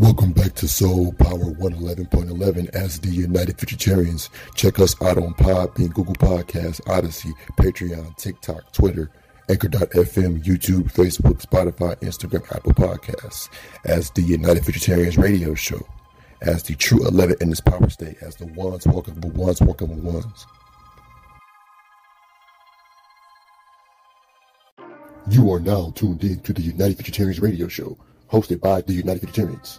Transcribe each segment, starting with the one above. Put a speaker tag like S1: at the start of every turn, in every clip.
S1: Welcome back to Soul Power 111.11 as the United Futuritarians. Check us out on Podbean, Google Podcasts, Odyssey, Patreon, TikTok, Twitter, Anchor.fm, YouTube, Facebook, Spotify, Instagram, Apple Podcasts as the United Futuritarians radio show, as the true 11 in this power state, as the ones walking with ones walking with ones. You are now tuned in to the United Futuritarians radio show, hosted by the United Futuritarians.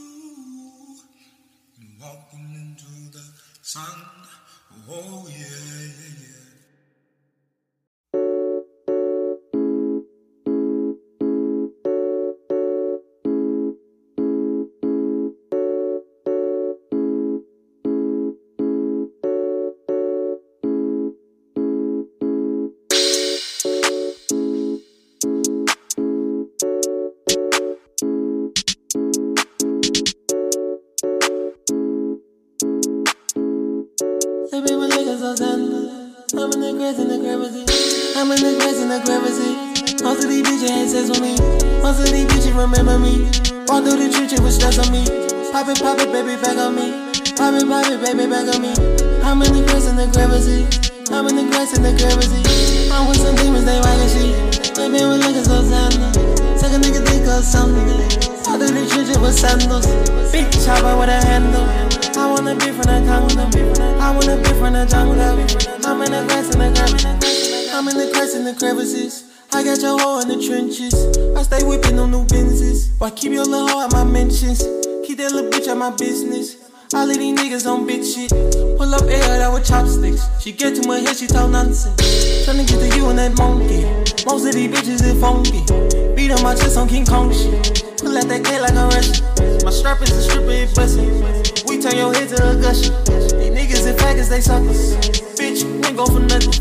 S2: sun. Oh yeah, yeah, yeah.
S3: I'm in the grass in the gravity. I'm in the grass in the gravity. Most of these bitches had sex with me. Most of these bitches remember me. Walk through the church, it was stress on me. Pop it, pop it, baby, back on me. Pop it, pop it, baby, back on me. I'm in the grass in the gravity. I'm in the grass in the gravity. I'm with some demons, they wagging shit. Baby, with niggas so tender. Take a nigga dick or something. Walk through the it was sandals. Big chopper with a handle. I wanna be from the Congo. I wanna be from the jungle. I'm in the grass the. I'm in the the crevices. I got your hoe in the trenches. I stay whipping on new Benzes. Why keep your little hoe at my mentions? Keep that little bitch at my business. All of these niggas on bitch shit. Pull up air that with chopsticks. She get too much head, she talk nonsense. Tryna get to you and that monkey. Most of these bitches is funky. Beat on my chest on King Kong shit. Pull out that K like Russian. My strap is a stripper, it bustin'. We turn your head to a gushin'. These niggas and faggots, they suckers. Bitch, we ain't go for nothing.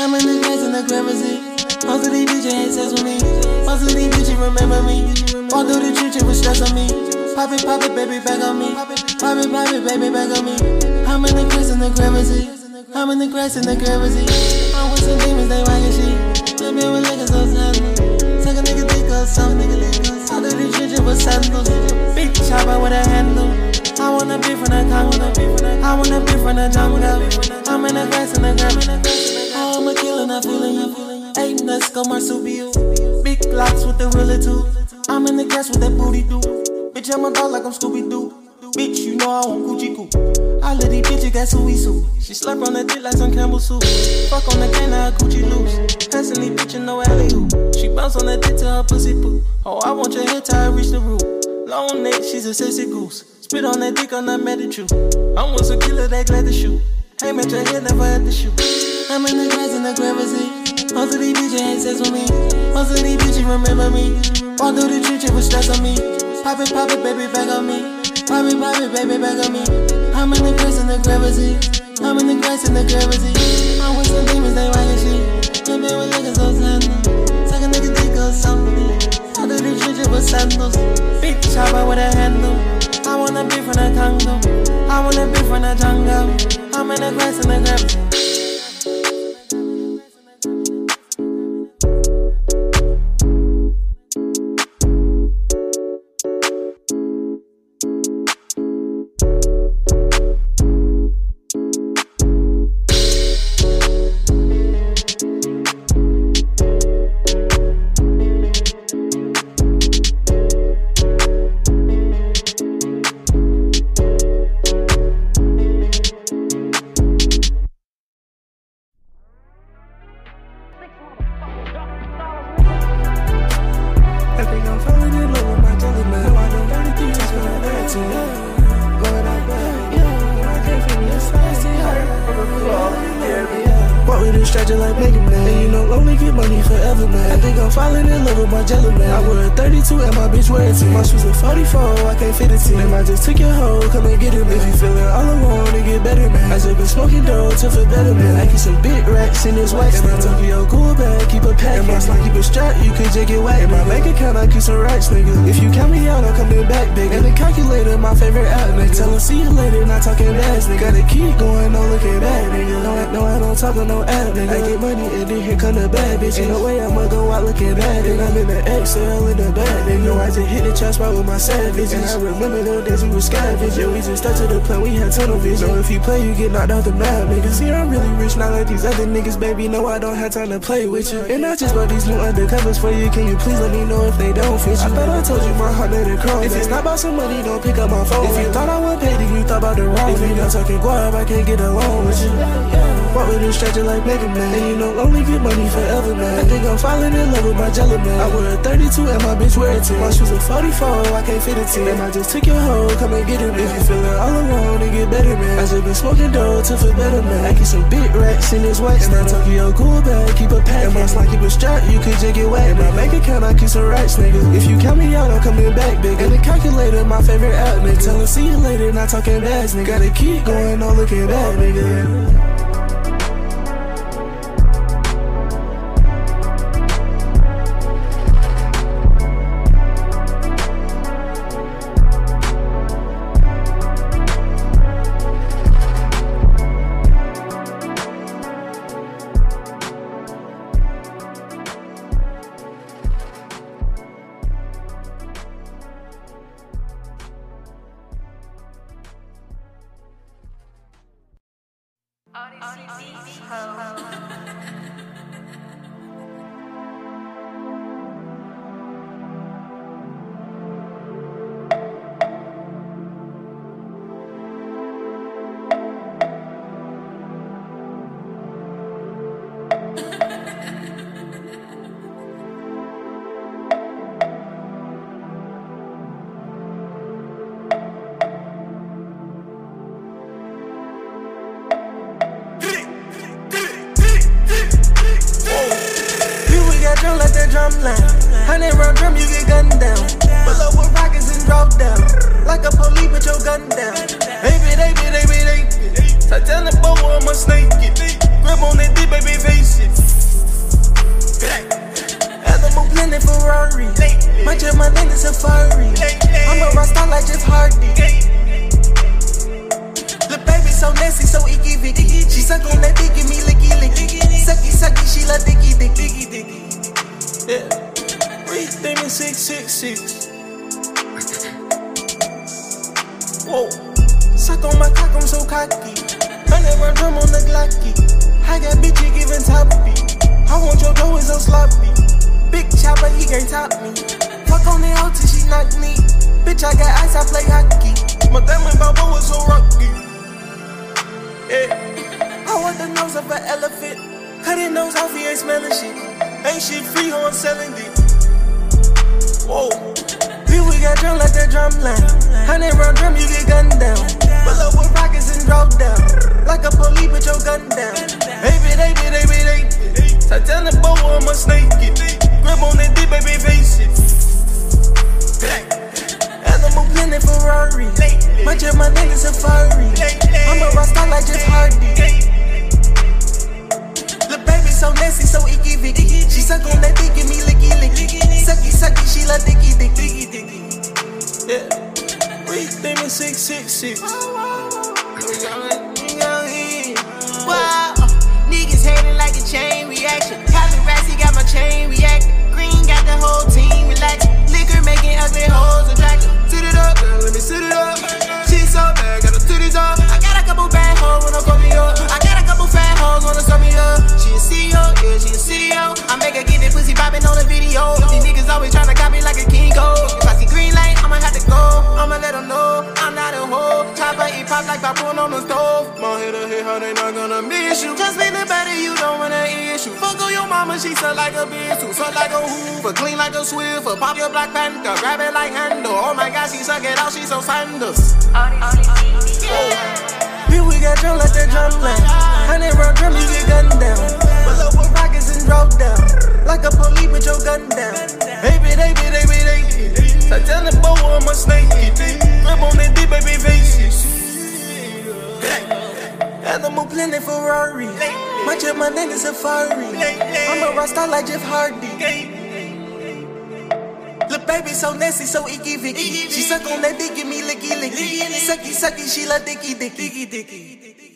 S3: I'm in the grass in the gravity. Most of these bitches ain't sex with me. Most of these bitches remember me. Walk through the church, it was stress on me. Pop it, pop it, baby, back on me. Pop it, pop it, baby, back on me. I'm in the grass in the gravity. I'm in the grass in the gravity. I'm with some demons, they wagging shit. Baby, with niggas so tender. Take a nigga dick or something. All of these children with sandals. Big chopper with a handle. I wanna be from the Congo. I wanna be from the jungle. I'm in the grass in the gravity. Oh, I'm a killer, not feeling you. Eight nuts, go marsupial. Big locks with the ruler too. I'm in the grass with that booty do. Bitch, I'm a dog like I'm Scooby Doo. Bitch, you know I want Gucci Goo. I let these bitches got Suey Sue. She slurp on the dick like some Campbell soup. Fuck on the cane, now Gucci loose. Passing these bitches no alley hoop. She bounce on that dick till her pussy poo. Oh, I want your head till I reach the roof. Long neck, she's a sexy goose. Spit on that dick, I'm not mad at you. I'm with a killer that glad to shoot. Aim at your head, never had to shoot. I'm in the grass in the gravity. Most of these bitches ain't sex with me. Most of these bitches remember me. Walk through the it was stress on me. Pop it, pop it, baby, back on me. Pop it, pop it, baby, back on me. I'm in the grass in the gravity. I'm in the grass in the gravity. I'm with some demons, they wagging shit. Baby, with niggas so tender. Take a nigga dick or something. Out of the it was sandals. Big chopper with a handle. I wanna be from the Congo. I wanna be from the jungle. I'm in the grass in the gravity. Remember those days we was scavenging. Yeah, we just stuck to the plan, tunnel vision. So if you play, you get knocked out the map, Niggas here, I'm really rich, not like these other niggas, baby. No, I don't have time to play with you. And I just bought these new undercovers for you. Can you please let me know if they don't fit you? I thought I told you my heart let it crawl. If it's not about some money, don't pick up my phone. If you thought I would pay, then you thought about the wrong. If you not talking guap, I can't get along with you. Walk with a stranger like Mega Man. And you know, only get money forever, man. I think I'm falling in love with my jello man. I wear a 32 and my bitch wear a 10. My shoes are 44, I can't fit a 10. And I just took your hoe, come and get it. If you feeling all alone, then get better, man. I just been smoking dope to feel better, man. I keep some big racks in this wax. And I Tokyo cool bag, keep a pack. And my slime keep a strap, you could just get whacked. And my bank account, I keep some racks, nigga. If you count me out, I'm coming back, big. And the calculator, my favorite app, nigga. Tell her see you later, not talking bass, nigga. Gotta keep going, no looking back, nigga.
S4: Snake. mama, she suck like a bitch, who suck like a hoover, clean like a swiffer, pop your black panther, grab it like handle. Oh my god, she suck it out, she so sanders. Oh. Here we got drum, let that drum play. Hundred round drum, you get gunned down. Pull up with rockets and drop down. Like a police with your gun down. Baby, baby, baby, baby. So tell the boy I'm a snake. Grip on that deep baby face. Animal planet Ferrari. My jet, my name is Safari. I'm a rockstar like Jeff Hardy. Look, baby, so nasty, so icky vicky. She suck on that dick, me licky licky. Sucky sucky, she love dicky dicky.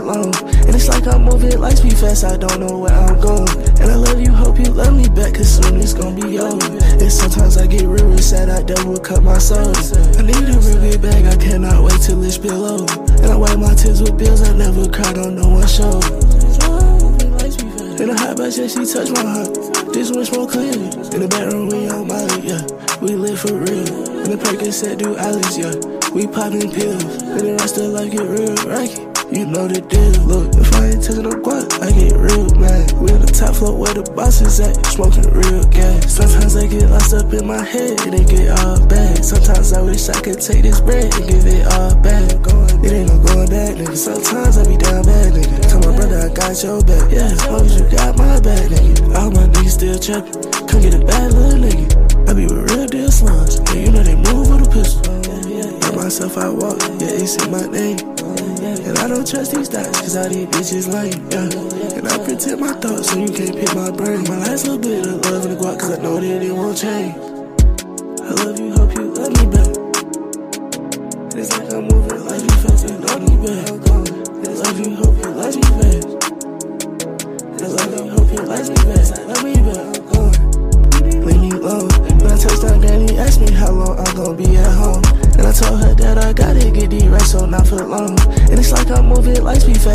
S4: Long. And it's like I'm moving lights be fast, I don't know where I'm going. And I love you, hope you love me back, cause soon it's gonna be over. And sometimes I get real, real sad, I double cut my soul. I need a real big bag, I cannot wait till it spill over. And I wipe my tears with bills, I never cried on no one's show. In the hot back, yeah, she touched my heart. This one more clear. In the bedroom, we on Molly, yeah. We live for real. In the Percocet, do Alice, yeah. We popping pills. And the rest of life get real rocky. You know the deal. Look, if I ain't taking no guap, I get real mad. We on the top floor where the boss is at, smoking real gas. Sometimes I get lost up in my head and it get all bad. Sometimes I wish I could take this bread and give it all back. It ain't no going back, nigga. Sometimes I be down bad, nigga. Tell my brother I got your back. Yeah, as long as you got my back, nigga. All my niggas still trapping. Come get a bad little nigga. I be with real deal slums. Yeah, you know they move with a pistol. By myself, I walk. Yeah, they see my name. And I don't trust these dots, cause all these bitches lame, yeah. And I pretend my thoughts so you can't pick my brain. My last little bit of love in the guac, cause I know that it won't change.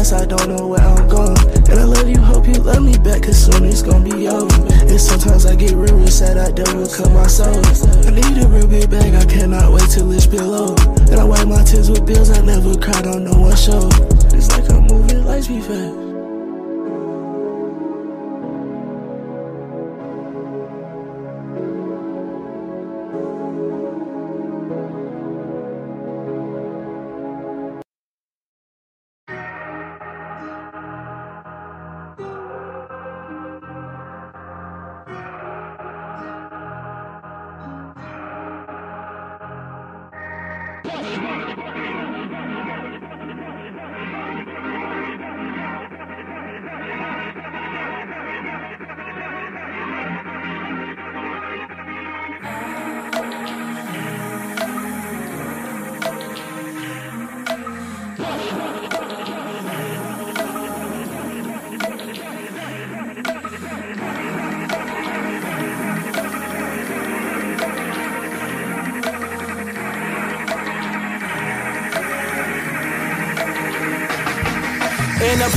S4: Fast, I don't know where I'm going. And I love you, hope you love me back, cause soon it's gonna be over. And sometimes I get real, real sad, I devil cut my soul. I need a real big bag, I cannot wait till it's over. And I wipe my tears with bills, I never cried on no one's show. It's like I'm moving lights be fast.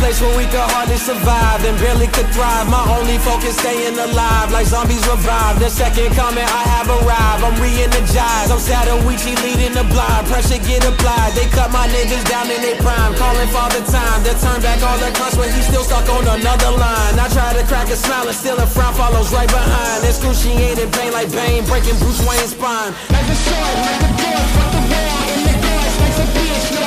S5: Place where we could hardly survive and barely could thrive. My only focus staying alive, like zombies revive. The second coming, I have arrived. I'm re-energized. I'm Zatoichi leading the blind. Pressure get applied. They cut my niggas down in their prime, calling father time to turn back all the cunts when he's still stuck on another line. I try to crack a smile and still a frown follows right behind. Excruciating pain like Bane, breaking Bruce Wayne's spine. Like a sword, like a door, fuck the war in the guards, like a bitch,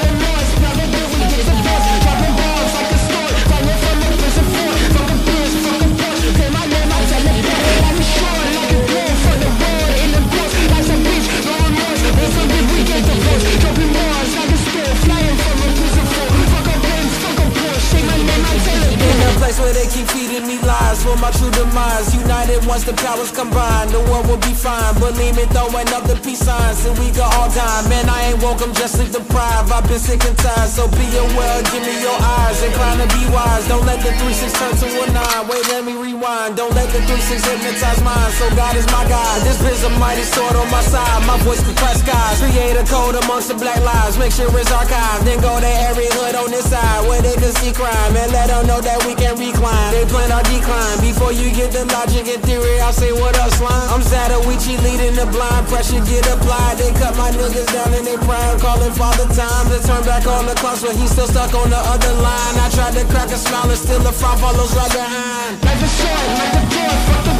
S5: place where they keep feeding me lies for my true demise. United once the powers combine, the world will be fine. Believe me, throwing up the peace signs, and we go all time. Man, I ain't woke, I'm just sleep deprived. I've been sick and tired, so be aware. Give me your eyes, incline to be wise. Don't let the 3-6 turn to a 9. Wait, let me rewind. Don't let the 3-6 hypnotize mine. So God is my God. This bit's a mighty sword on my side. My voice can crash skies. Create a code amongst the black lives. Make sure it's archived. Then go to every hood on this side where can see crime and let them know that we can reclaim. swine. They plan our decline. Before you get the logic and theory, I'll say what up, slime. I'm Zatoichi leading the blind. Pressure get applied. They cut my niggas down in their prime. Calling father time to turn back on the clocks, but he's still stuck on the other line. I tried to crack a smile and still the frown follows right behind. Like the short, like the door, fuck the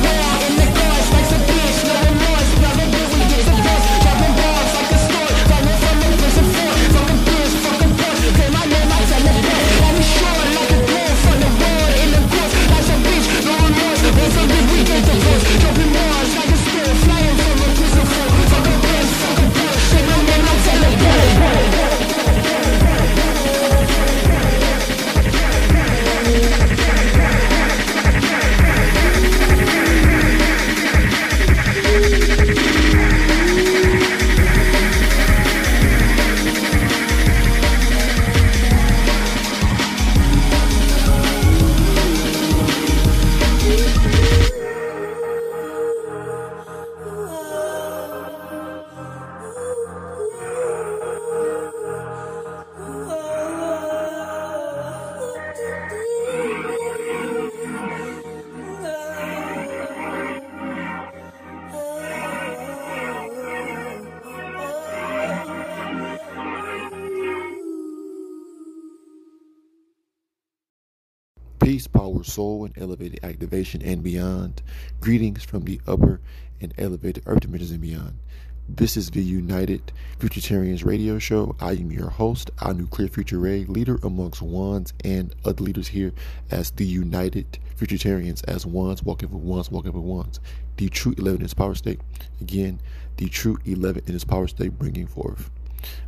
S6: Peace, power, soul, and elevated activation and beyond. Greetings from the upper and elevated earth dimensions and beyond. This is the United Futuritarians radio show. I am your host, our nuclear future ray, leader amongst ones and other leaders here as the United Futuritarians, as ones walking for ones, walking for ones. The true 11 in its power state. Again, the true 11 in its power state, bringing forth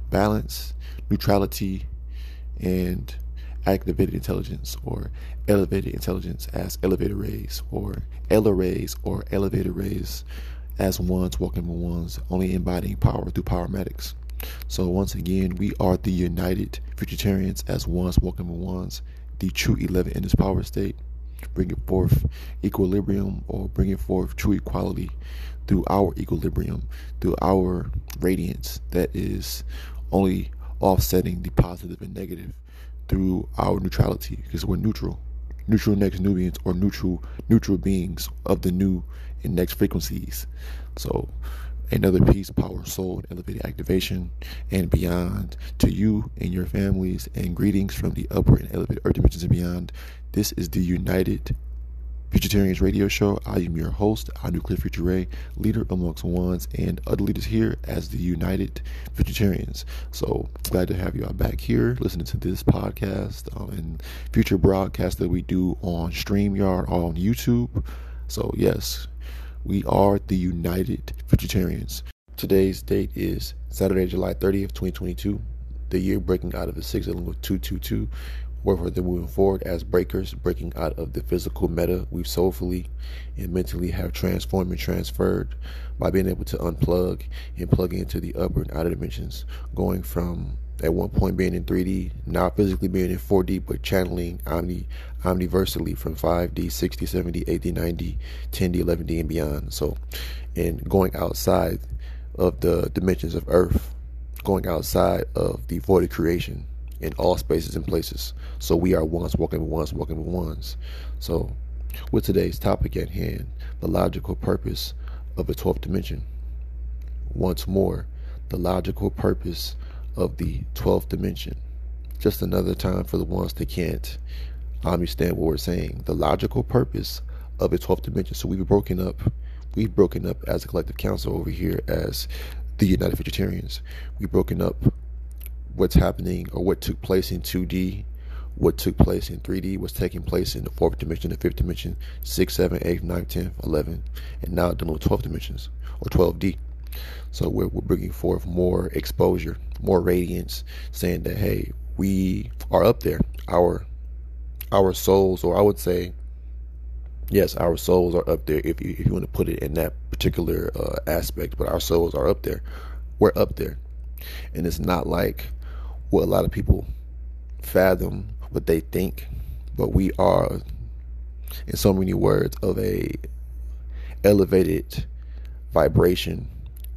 S6: balance, neutrality, and activated intelligence or elevated intelligence as elevator rays or Ella rays or elevator rays as ones walking with ones, only embodying power through powermatics. So once again, we are the united futuritarians as ones walking with ones, the true 11 in this power state, bringing forth equilibrium or bringing forth true equality through our equilibrium, through our radiance that is only offsetting the positive and negative through our neutrality because we're neutral. Neutral next nubians or neutral neutral beings of the new and next frequencies. So another peace power soul elevated activation and beyond. To you and your families and greetings from the upper and elevated earth dimensions and beyond. This is the united Futuritarians Radio Show. I am your host, nuclear future ray, leader amongst ones and other leaders here as the United Futuritarians. So glad to have you all back here listening to this podcast um, and future broadcasts that we do on StreamYard or on YouTube. So yes, we are the United Futuritarians. Today's date is Saturday, July 30th, 2022. The year breaking out of the sixth element with 222 wherefore they're moving forward as breakers, breaking out of the physical meta we've soulfully and mentally have transformed and transferred by being able to unplug and plug into the upper and outer dimensions, going from at one point being in 3D, now physically being in 4D, but channeling omni omniversally from 5D, 60, 70, 80, 90, 10D, 11D, and beyond. So, and going outside of the dimensions of Earth, going outside of the void of creation in all spaces and places. So we are ones walking with ones walking with ones. So with today's topic at hand, the logical purpose of the 12th dimension. Once more, the logical purpose of the 12th dimension. Just another time for the ones that can't understand what we're saying. The logical purpose of the 12th dimension. So we've broken up. We've broken up as a collective council over here as the United Futuritarians. We've broken up what's happening or what took place in 2D, what took place in 3D, what's taking place in the fourth dimension, the fifth dimension, 6, 7, 8, 9, 10, 11, and now dealing with 12 dimensions or 12D. So we're, we're bringing forth more exposure, more radiance, saying that, hey, we are up there. Our our souls, or I would say, yes, our souls are up there if you, if you want to put it in that particular uh, aspect, but our souls are up there. We're up there. And it's not like what a lot of people fathom what they think, but we are, in so many words, of a elevated vibration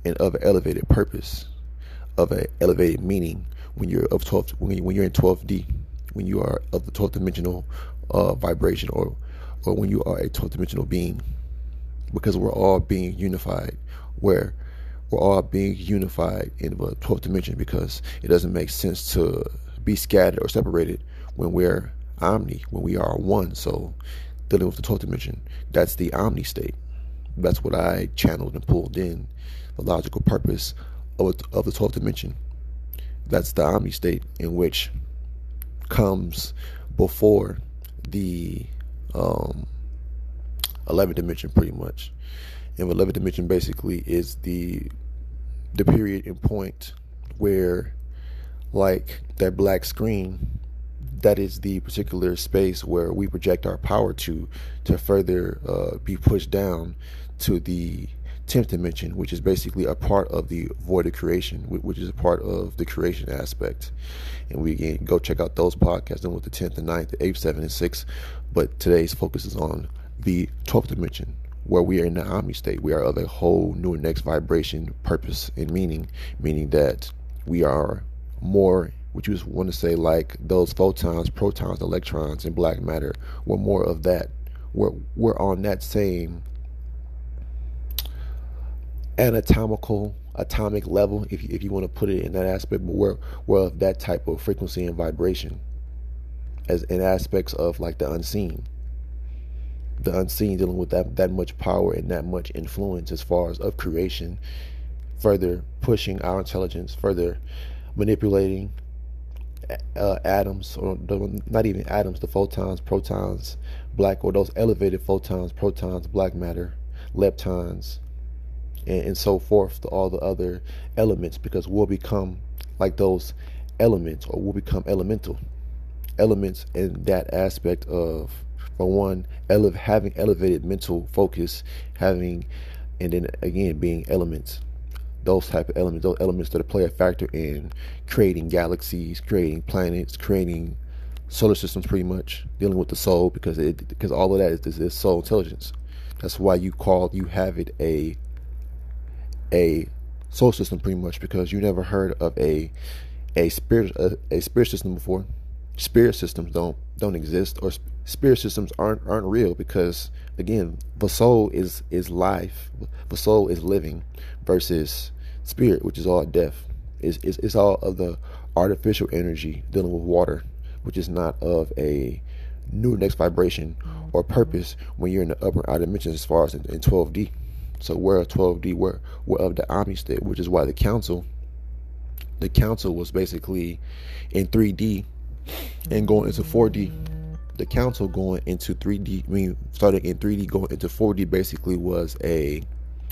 S6: and of an elevated purpose, of an elevated meaning when you're of 12 when, when you're in 12D, when you are of the 12th dimensional uh, vibration or or when you are a 12th dimensional being because we're all being unified where we're all being unified in the 12th dimension because it doesn't make sense to be scattered or separated when we're omni when we are one so dealing with the 12th dimension. That's the omni state. That's what i channeled and pulled in the logical purpose of, of the 12th dimension. That's the omni state in which comes before the um, 11th dimension pretty much and 11th dimension basically is the the period and point where like that black screen that is the particular space where we project our power to to further uh, be pushed down to the 10th dimension which is basically a part of the void of creation which is a part of the creation aspect. And we can go check out those podcasts and with the 10th and 9th the 8th 7th and 6th but today's focus is on the 12th dimension where we are in the omni state. We are of a whole new next vibration purpose and meaning meaning that we are more what you just want to say like those photons protons electrons and black matter. We're more of that. We're we're on that same anatomical atomic level if you, if you want to put it in that aspect but we're we're of that type of frequency and vibration as in aspects of like the unseen the unseen dealing with that that much power and that much influence as far as of creation further pushing our intelligence further manipulating uh, atoms or the, not even atoms the photons protons black or those elevated photons protons black matter leptons and, and so forth to all the other elements because we'll become like those elements or we'll become elemental elements in that aspect of for one ele- having elevated mental focus having and then again being elements those type of elements those elements that play a factor in creating galaxies creating planets creating solar systems pretty much dealing with the soul because it because all of that is, is soul intelligence that's why you call you have it a a soul system pretty much because you never heard of a a spirit a, a spirit system before. Spirit systems don't don't exist or spirit systems aren't aren't real because again the soul is is life. The soul is living versus spirit which is all death. Is it's all of the artificial energy dealing with water which is not of a new next vibration or purpose when you're in the upper outer dimensions as far as in, in 12d so we're a 12D, we're, we're of the state, which is why the council, the council was basically in 3D and going into 4D. The council going into 3D, I mean, starting in 3D, going into 4D, basically was a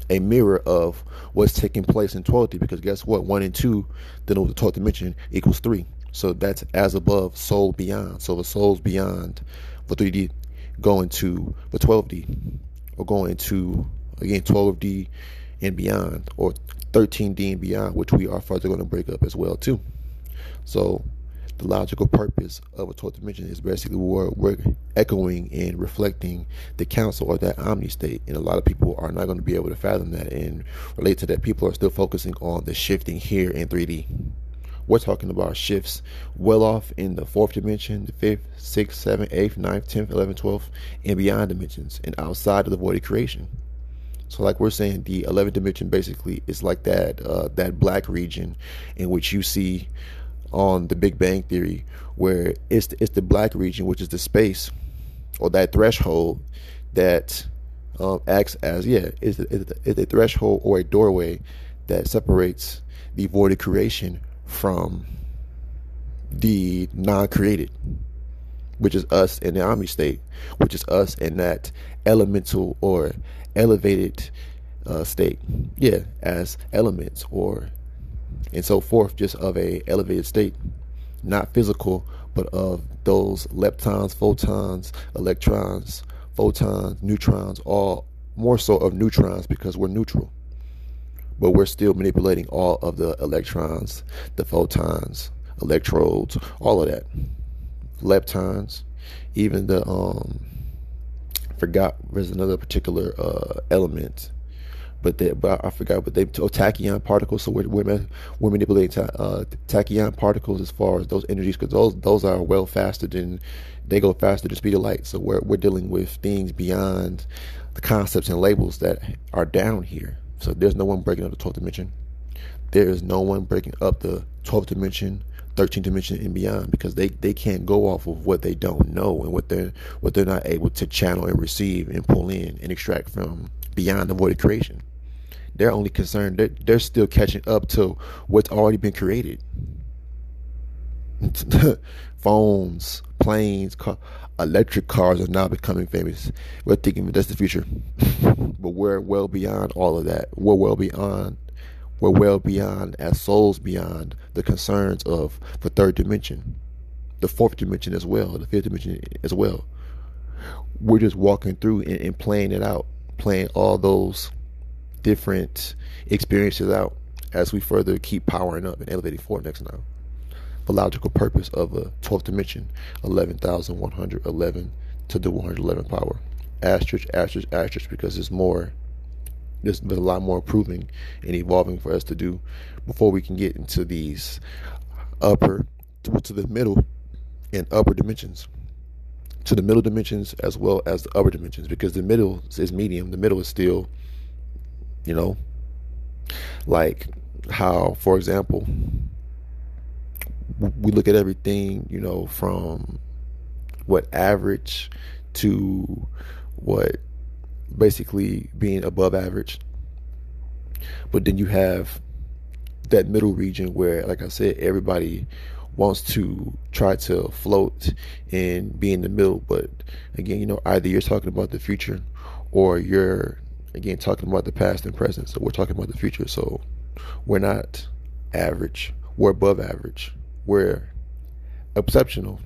S6: a mirror of what's taking place in 12D. Because guess what? One and two, then over the 12th dimension equals three. So that's as above, soul beyond. So the soul's beyond for 3D going to the 12D or going to again 12D and beyond, or 13D and beyond, which we are further going to break up as well too. So the logical purpose of a 12th dimension is basically we're echoing and reflecting the council or that omni state. And a lot of people are not going to be able to fathom that and relate to that. People are still focusing on the shifting here in 3D. We're talking about shifts well off in the fourth dimension, the fifth, sixth, seventh, eighth, ninth, tenth, eleventh, twelfth, and beyond dimensions, and outside of the void of creation. So, like we're saying, the 11th dimension basically is like that uh, that black region in which you see on the Big Bang Theory, where it's the, it's the black region, which is the space or that threshold that um, acts as yeah, is is a threshold or a doorway that separates the void of creation from the non-created, which is us in the omni state, which is us in that elemental or elevated uh, state, yeah, as elements or and so forth, just of a elevated state, not physical, but of those leptons, photons, electrons, photons, neutrons, all more so of neutrons because we're neutral. But we're still manipulating all of the electrons, the photons, electrodes, all of that. Leptons, even the um forgot there's another particular uh, element, but they, but I forgot, but they oh, tachyon particles. So we're we're, we're manipulating uh, tachyon particles as far as those energies, because those those are well faster than they go faster than speed of light. So we're we're dealing with things beyond the concepts and labels that are down here. So there's no one breaking up the 12th dimension. There is no one breaking up the 12th dimension 13th dimension and beyond because they, they can't go off of what they don't know and what they're what they're not able to channel and receive and pull in and extract from beyond the void of creation. They're only concerned they're, they're still catching up to what's already been created. Phones, planes, car, electric cars are now becoming famous. We're thinking that's the future, but we're well beyond all of that. We're well beyond we're well beyond, as souls beyond, the concerns of the third dimension, the fourth dimension as well, the fifth dimension as well. We're just walking through and, and playing it out, playing all those different experiences out as we further keep powering up and elevating forward next now. The logical purpose of a 12th dimension, 11,111 to the 111 power. Asterisk, asterisk, asterisk, because there's more there's been a lot more improving and evolving for us to do before we can get into these upper to, to the middle and upper dimensions to the middle dimensions as well as the upper dimensions because the middle is medium the middle is still you know like how for example we look at everything you know from what average to what basically being above average. But then you have that middle region where, like I said, everybody wants to try to float and be in the middle. But again, you know, either you're talking about the future or you're again talking about the past and present. So we're talking about the future. So we're not average. We're above average. We're exceptional.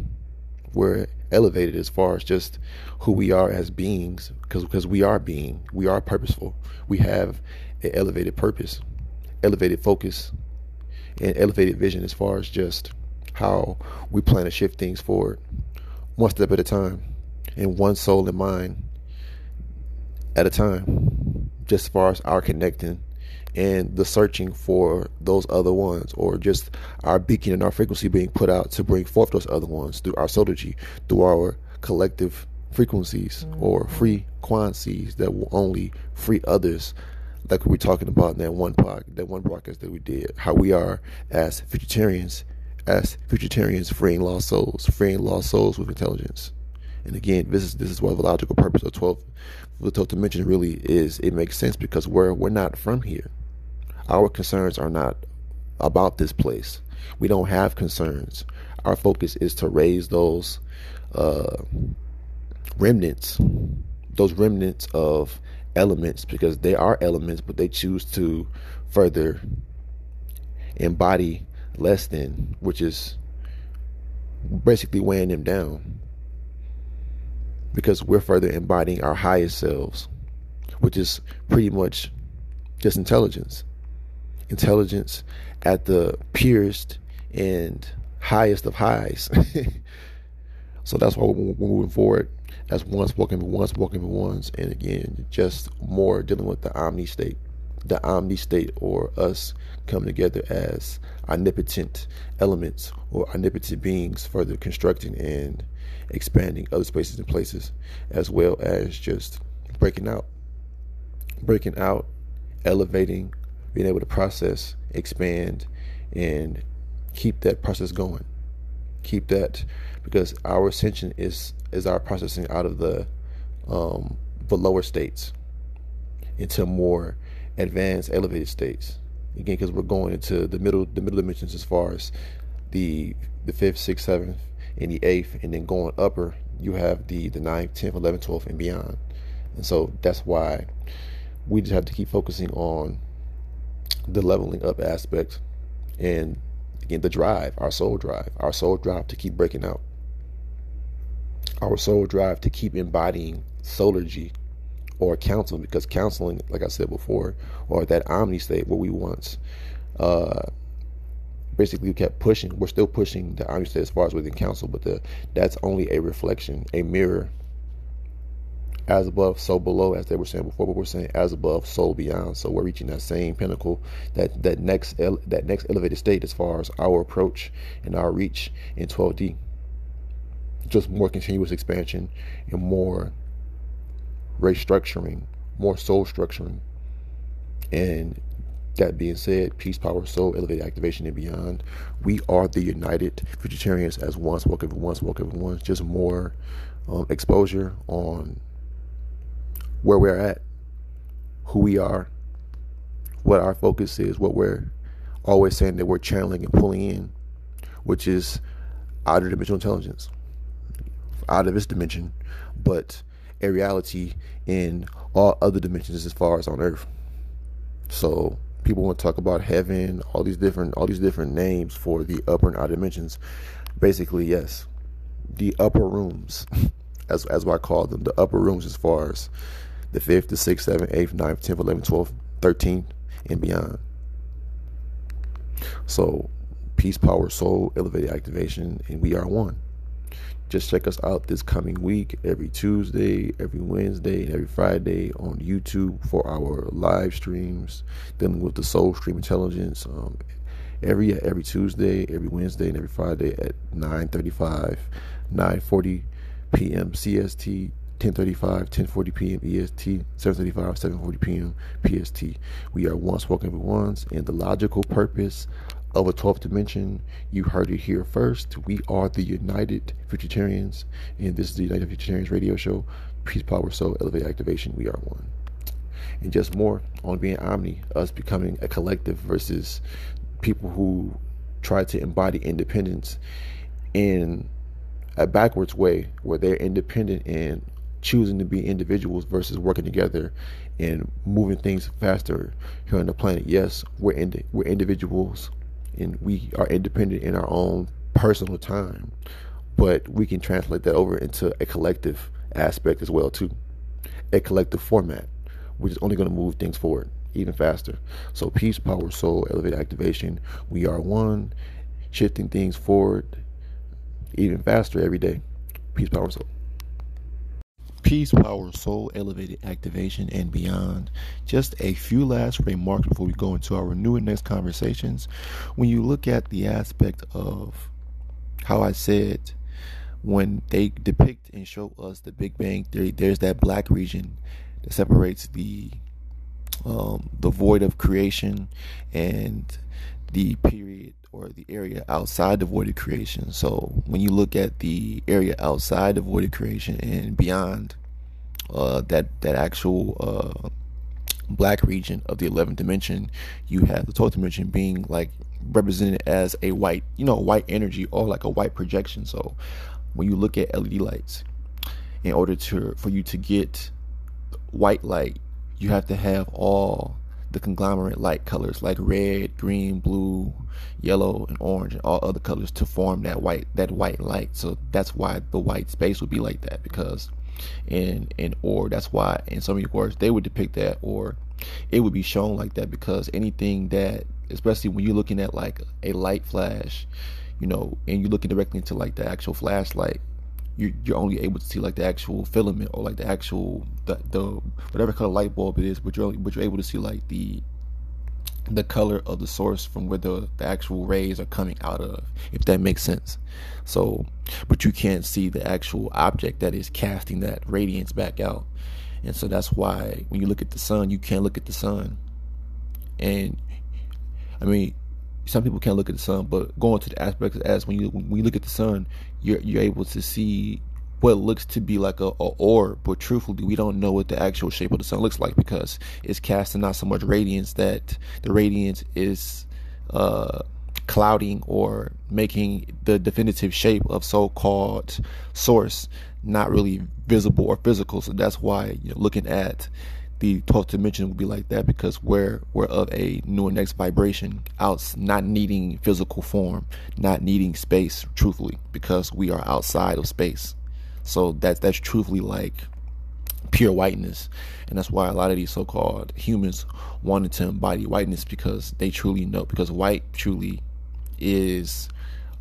S6: We're elevated as far as just who we are as beings because because we are being we are purposeful we have an elevated purpose elevated focus and elevated vision as far as just how we plan to shift things forward one step at a time and one soul and mind at a time just as far as our connecting and the searching for those other ones, or just our beacon and our frequency being put out to bring forth those other ones through our sotergy, through our collective frequencies mm-hmm. or frequencies that will only free others. Like we were talking about in that one pod, that one broadcast that we did, how we are as futuritarians, as futuritarians freeing lost souls, freeing lost souls with intelligence. And again, this is this is what the logical purpose of twelve the 12th dimension really is. It makes sense because we're we're not from here. Our concerns are not about this place. We don't have concerns. Our focus is to raise those uh, remnants, those remnants of elements, because they are elements, but they choose to further embody less than, which is basically weighing them down. Because we're further embodying our highest selves, which is pretty much just intelligence intelligence at the purest and highest of highs. so that's why we're moving forward as ones walking ones, walking ones, and again, just more dealing with the omni state, the omni state, or us come together as omnipotent elements or omnipotent beings, further constructing and expanding other spaces and places, as well as just breaking out, breaking out, elevating, being able to process, expand, and keep that process going. Keep that because our ascension is is our processing out of the um, the lower states into more advanced, elevated states. Again, because we're going into the middle the middle dimensions as far as the the fifth, sixth, seventh, and the eighth, and then going upper, you have the the ninth, tenth, eleventh, twelfth, and beyond. And so that's why we just have to keep focusing on the leveling up aspect and again the drive our soul drive our soul drive to keep breaking out our soul drive to keep embodying solargy or counseling because counseling like i said before or that omni state where we once uh basically kept pushing we're still pushing the omni state as far as within counsel but the that's only a reflection a mirror as above, so below, as they were saying before, but we're saying as above, so beyond. So we're reaching that same pinnacle, that that next that next elevated state as far as our approach and our reach in 12D. Just more continuous expansion and more restructuring, more soul structuring, and that being said, peace, power, soul, elevated activation, and beyond. We are the United Futuritarians as one, spoken for one, spoken for one. Just more um, exposure on where we're at, who we are, what our focus is, what we're always saying that we're channeling and pulling in, which is outer dimensional intelligence, out of this dimension, but a reality in all other dimensions as far as on Earth. So people want to talk about heaven, all these different all these different names for the upper and outer dimensions. Basically, yes, the upper rooms, as as I call them, the upper rooms as far as the fifth, the sixth, seventh, eighth, ninth, tenth, eleventh, twelfth, thirteenth, and beyond. So, peace, power, soul, elevated activation, and we are one. Just check us out this coming week, every Tuesday, every Wednesday, and every Friday on YouTube for our live streams dealing with the Soul Stream Intelligence. Um, every every Tuesday, every Wednesday, and every Friday at 9:35, 9:40 p.m. CST, 10:35, 10:40 p.m. EST, 7:35, 7:40 p.m. PST. We are once spoken for ones, and the logical purpose of a 12th dimension. You heard it here first. We are the United Futuritarians, and this is the United Futuritarians radio show. Peace, power, soul, elevate activation. We are one. And just more on being omni, us becoming a collective versus people who try to embody independence in a backwards way where they're independent and choosing to be individuals versus working together and moving things faster here on the planet. Yes, we're ind- we're individuals and we are independent in our own personal time, but we can translate that over into a collective aspect as well too, a collective format, which is only going to move things forward even faster. So peace, power, soul, elevate activation. We are one, shifting things forward even faster every day. Peace, power, soul. Peace, power, soul, elevated activation, and beyond. Just a few last remarks before we go into our new and next conversations. When you look at the aspect of how I said, when they depict and show us the Big Bang Theory, there's that black region that separates the um, the void of creation and the period or the area outside the void of creation. So when you look at the area outside the void of creation and beyond uh, that that actual uh, black region of the 11th dimension, you have the 12th dimension being like represented as a white, you know, white energy or like a white projection. So when you look at LED lights, in order to for you to get white light, you have to have all the conglomerate light colors like red, green, blue, yellow, and orange, and all other colors to form that white that white light. So that's why the white space would be like that because in in or that's why in so many words they would depict that or it would be shown like that because anything that especially when you're looking at like a light flash, you know, and you're looking directly into like the actual flashlight, you're, you're only able to see like the actual filament or like the actual the, the whatever color light bulb it is, but you're only, but you're able to see like the the color of the source from where the, the actual rays are coming out of, if that makes sense. So, but you can't see the actual object that is casting that radiance back out. And so that's why when you look at the sun, you can't look at the sun. And I mean, some people can't look at the sun, but going to the aspects as when you when you look at the sun, you're you're able to see what looks to be like a, a orb, but truthfully, we don't know what the actual shape of the sun looks like because it's casting out so much radiance that the radiance is uh, clouding or making the definitive shape of so-called source not really visible or physical. So that's why you know, looking at the 12th dimension would be like that because we're we're of a new and next vibration out not needing physical form not needing space truthfully because we are outside of space. So that's that's truthfully like pure whiteness. And that's why a lot of these so-called humans wanted to embody whiteness because they truly know because white truly is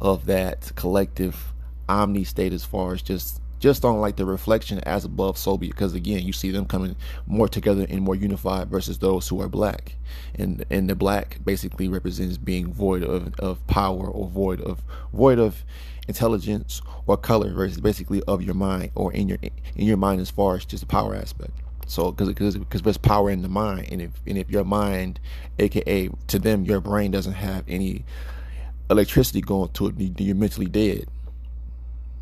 S6: of that collective omni state as far as just just on like the reflection as above so be because again you see them coming more together and more unified versus those who are black. And and the black basically represents being void of, of power or void of void of intelligence or color versus basically of your mind or in your in your mind as far as just the power aspect. So because because because there's power in the mind. And if and if your mind aka to them your brain doesn't have any electricity going to it you're mentally dead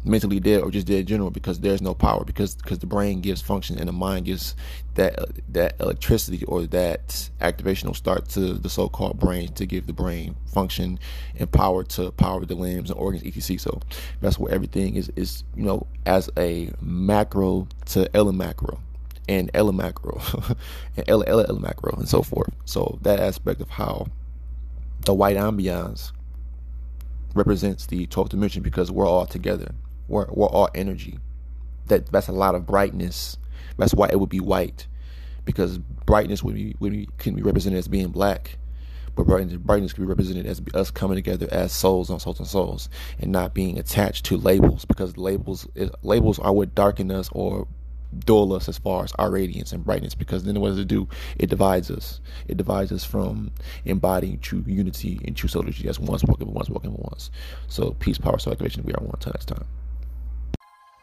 S6: mentally dead or just dead in general because there's no power because because the brain gives function and the mind gives that that electricity or that activation will start to the so-called brain to give the brain function and power to power the limbs and organs etc. So that's where everything is is you know as a macro to macro and macro and Ella macro and so forth. So that aspect of how the white ambiance represents the 12th dimension because we're all together we're, we're all energy. That that's a lot of brightness. That's why it would be white, because brightness would be, would be can be represented as being black, but brightness, brightness can be represented as us coming together as souls on souls and souls, and not being attached to labels, because labels labels are what darken us or dull us as far as our radiance and brightness because then what does it do? It divides us. It divides us from embodying true unity and true solidarity as one's walking, one's walking, one's. So peace, power, soul activation. We are one. Until next time.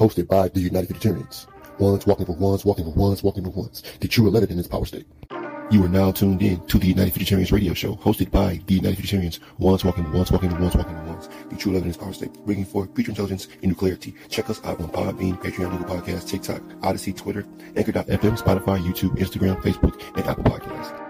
S1: hosted by the United Futuritarians. Ones walking for ones, walking for ones, walking for ones. The true 11 in this power state. You are now tuned in to the United Futuritarians radio show, hosted by the United Futuritarians. Ones walking ones, walking ones, walking ones. The true 11 in this power state, bringing forth future intelligence and new clarity. Check us out on Podbean, Patreon, Google Podcasts, TikTok, Odysee, Twitter, Anchor.fm, Spotify, YouTube, Instagram, Facebook, and Apple Podcasts.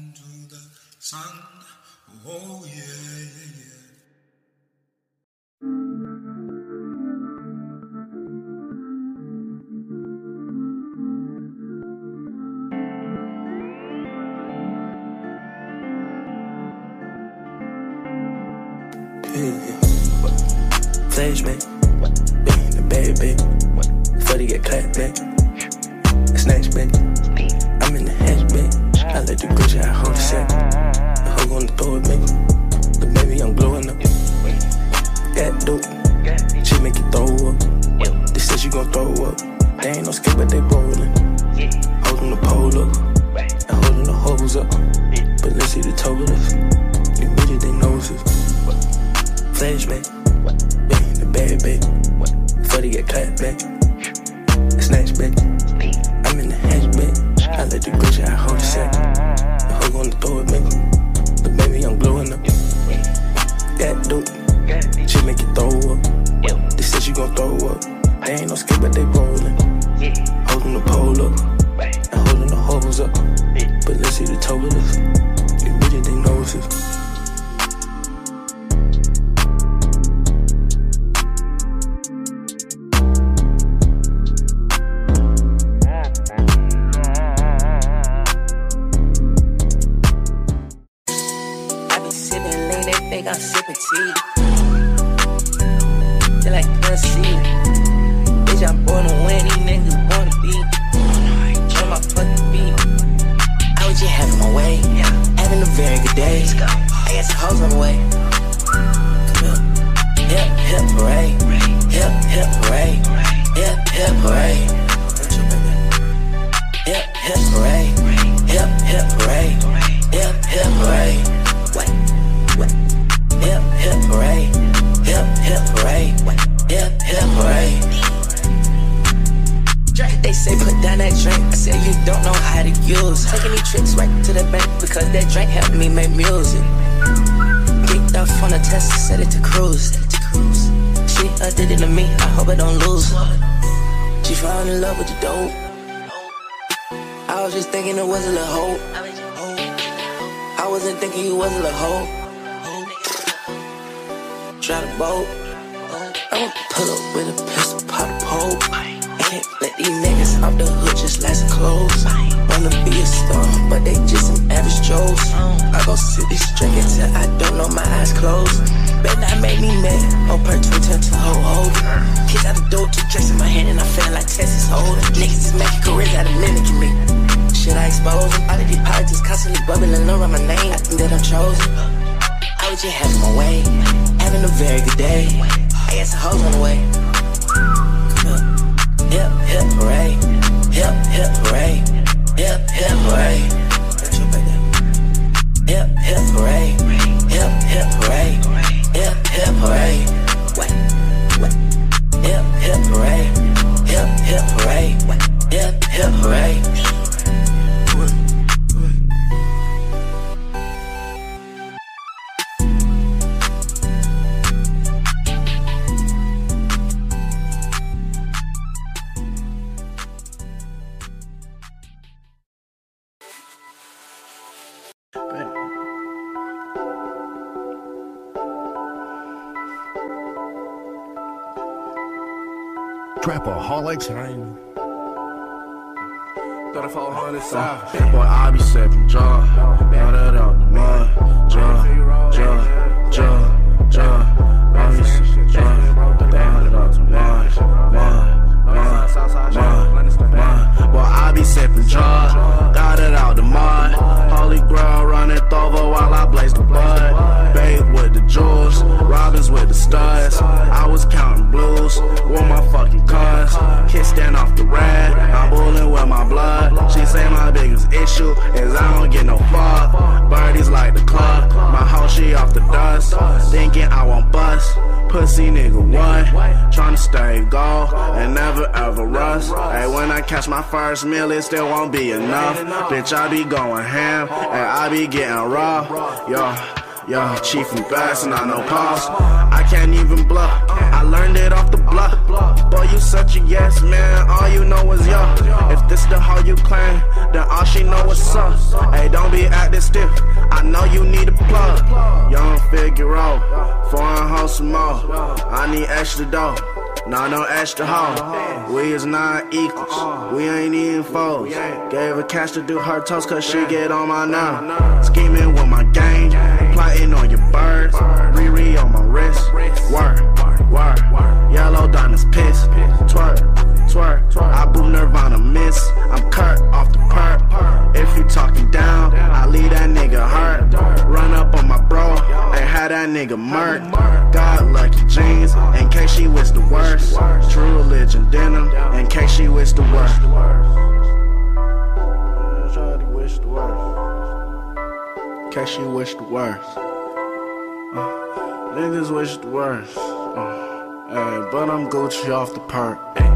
S2: sun. Oh yeah, yeah, yeah.
S7: Flashback, back, before they get clapped back, snatch back. I'm in the hatchback, I let the Gucci hold the sack. The hoe gonna throw it back, but baby I'm glowing up. Got dope, she make you throw up. They said she gon' throw up. They ain't no skip, but they rollin'. Holding the pole up, and holding the hose up. But let's see the totalers. Immediately they noses. Flashback, bang the back, before they get clapped back, snatch back. I let the Gucci I hold the sack. The hoe gonna throw it back, but baby I'm blowing up. Got dope, she make you throw up. They said she gon' throw up. They ain't no skip, but they rollin'. Holding the pole up, and holding the hose up. But let's see the totalers. Immediately they noses.
S8: Think I'm sipping tea. Feel like pussy. Bitch, I'm born to win, these niggas born to beat. Try my fucking beat. I was just having my way, having a very good day. I got some hoes on the way. Hip, hip, parade. Hip, hip, parade. Hip, hip, parade. Hip, hip parade, hip hip parade, hip hip parade. Hip parade, hip hip parade, hip hip parade. They say put down that drink. I said you don't know how to use. Taking these trips right to the bank because that drink helped me make music. Kicked off on a test, set it to cruise. Set it to cruise. She addicted to me. I hope I don't lose. She found in love with the dope. I was just thinking it was a little hope. I wasn't thinking you was a little hope. Try to boat. I'ma pull up with a pistol, pop a pole. Can't let these niggas off the hood just last close. Wanna be a star, but they just some average Joes. I go sit this drink until I don't know my eyes closed. Bet not make me mad. On per twin turn to hoe hold. Kids out the door, two drinks in my hand, and I feel like Texas holding. Niggas is making careers out of mimicking me. Should I expose them? All of these politics constantly bubbling around my name. I think that I'm chosen. I was just having my way, a very good day. I guess the hoes on the way.
S9: Pussy nigga, what? Tryna stay gold and never ever rust. Hey, when I catch my first meal, it still won't be enough. Bitch, I be going ham and I be getting raw. Yo. Yo, chief and bass and I no pause. I can't even bluff. I learned it off the block. Boy, you such a yes man. All you know is yo. If this the hoe you claim, then all she know is up. Hey, don't be acting stiff. I know you need a plug. Young figure out. Foreign house some more. I need extra dough. Nah, no extra hoe. We is not equals. We ain't even foes. Gave her cash to do her toast cause she get on my now. Scheming with birds. Riri on my wrist. Work, work. Yellow diamonds piss. Twerk, twerk. I boot Nirvana miss. I'm Kurt off the perk. If you talking down, I leave that nigga hurt. Run up on my bro and have that nigga murk. God lucky jeans in case she wish the worst. True religion denim in case she wish the worst. Wish the worst. In case she wish the worst. Uh, niggas wish the worst. Uh, hey, but I'm Gucci off the perk.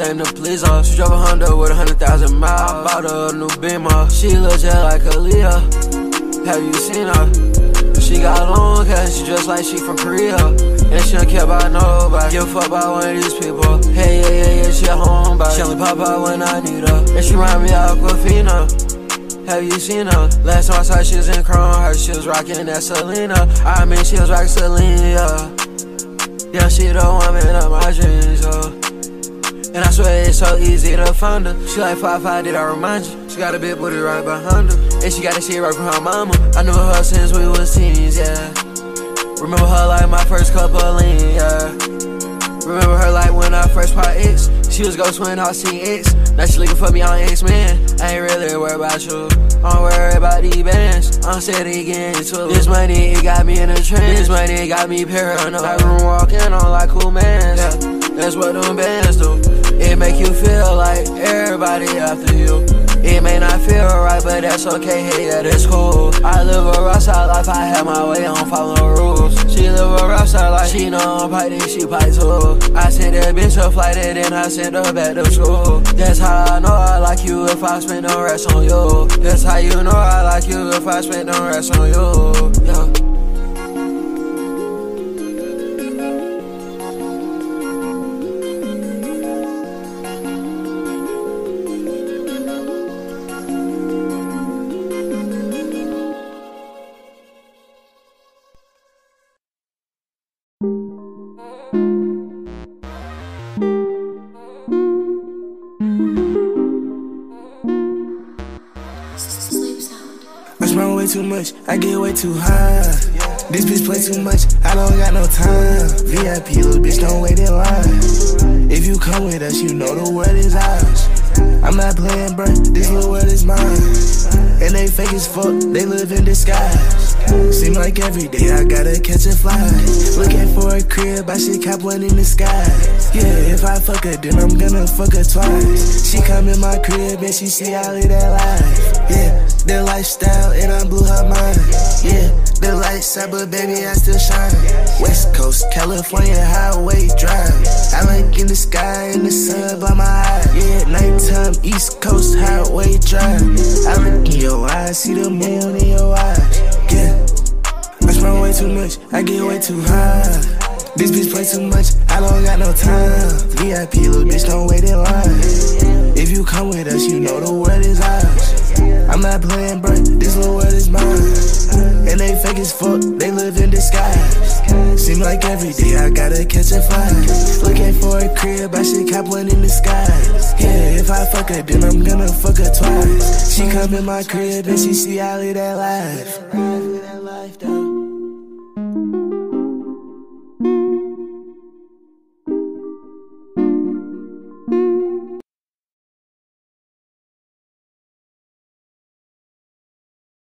S10: I'll anything to please her. She drove a Honda with a hundred thousand miles. Bought her a new Beamer. She look just like Aaliyah. Have you seen her? She got long hair, she dressed like she from Korea. And she don't care about nobody. Give a fuck about one of these people. Hey, yeah, yeah, yeah, she a homebody. She only pop out when I need her. And she remind me of Aquafina. Have you seen her? Last time I saw she was in her she was rocking that Selena. I mean, she was rocking Selena. Yeah, she the woman of my dreams, yo. And I swear it's so easy to find her. She like 5'5", five, did I remind you? She got a big booty right behind her. And she got that shit right from her mama. I knew her since we was teens, yeah. Remember her like my first couple lean, yeah. Remember her like when I first part X. She was ghost when I seen X. Now she looking for me on X Men. I ain't really worried about you. I don't worry about these bands. I'm steady getting to it. This money, it got me in a trance. This money, got me paranoid. Like room walking on like cool man. Yeah, that's what them bands do. It make you feel like everybody after you. It may not feel right, but that's okay, hey, yeah, that's cool. I live a rough side life, I have my way, I don't follow rules. She live a rough side life, she know I'm fighting, she fight too. I sent that bitch a flight and then I sent her back to school. That's how I know I like you if I spend the rest on you. That's how you know I like you if I spend the rest on you. Yeah.
S4: Too much, I get way too high. This bitch play too much, I don't got no time. VIP, little bitch, don't wait in line. If you come with us, you know the world is ours. I'm not playing, bruh, this little world is mine. And they fake as fuck, they live in disguise. Seem like every day I gotta catch a fly. Looking for a crib, I should cop one in the sky. Yeah, if I fuck her, then I'm gonna fuck her twice. She come in my crib and she see I live that life. Yeah, the lifestyle and I blew her mind. Yeah, the lights out, but baby I still shine. West Coast, California highway drive. I like in the sky and the sun by my eye. Yeah, nighttime, East Coast highway drive. I look in your eyes, see the moon in your eyes. Yeah, I spend way too much, I get way too high. This bitch play too much, I don't got no time. VIP, little bitch, don't wait in line. If you come with us, you know the world is ours. I'm not playing, bro, this little world is mine. And they fake as fuck, they live in disguise. Seem like every day I gotta catch a flight. Looking for a crib, I should cop one in sky. Yeah, if I fuck her, then I'm gonna fuck her twice. She come in my crib and she see I live that life.